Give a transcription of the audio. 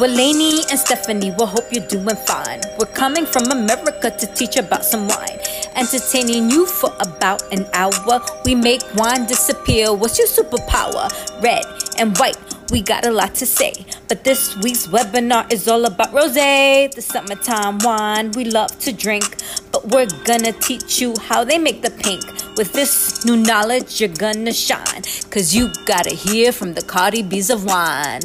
We're Lainey and Stephanie, we hope you're doing fine. We're coming from America to teach about some wine. Entertaining you for about an hour. We make wine disappear. What's your superpower? Red and white, we got a lot to say. But this week's webinar is all about rosé, the summertime wine we love to drink. But we're gonna teach you how they make the pink. With this new knowledge, you're gonna shine. Cause you gotta hear from the Cardi B's of wine.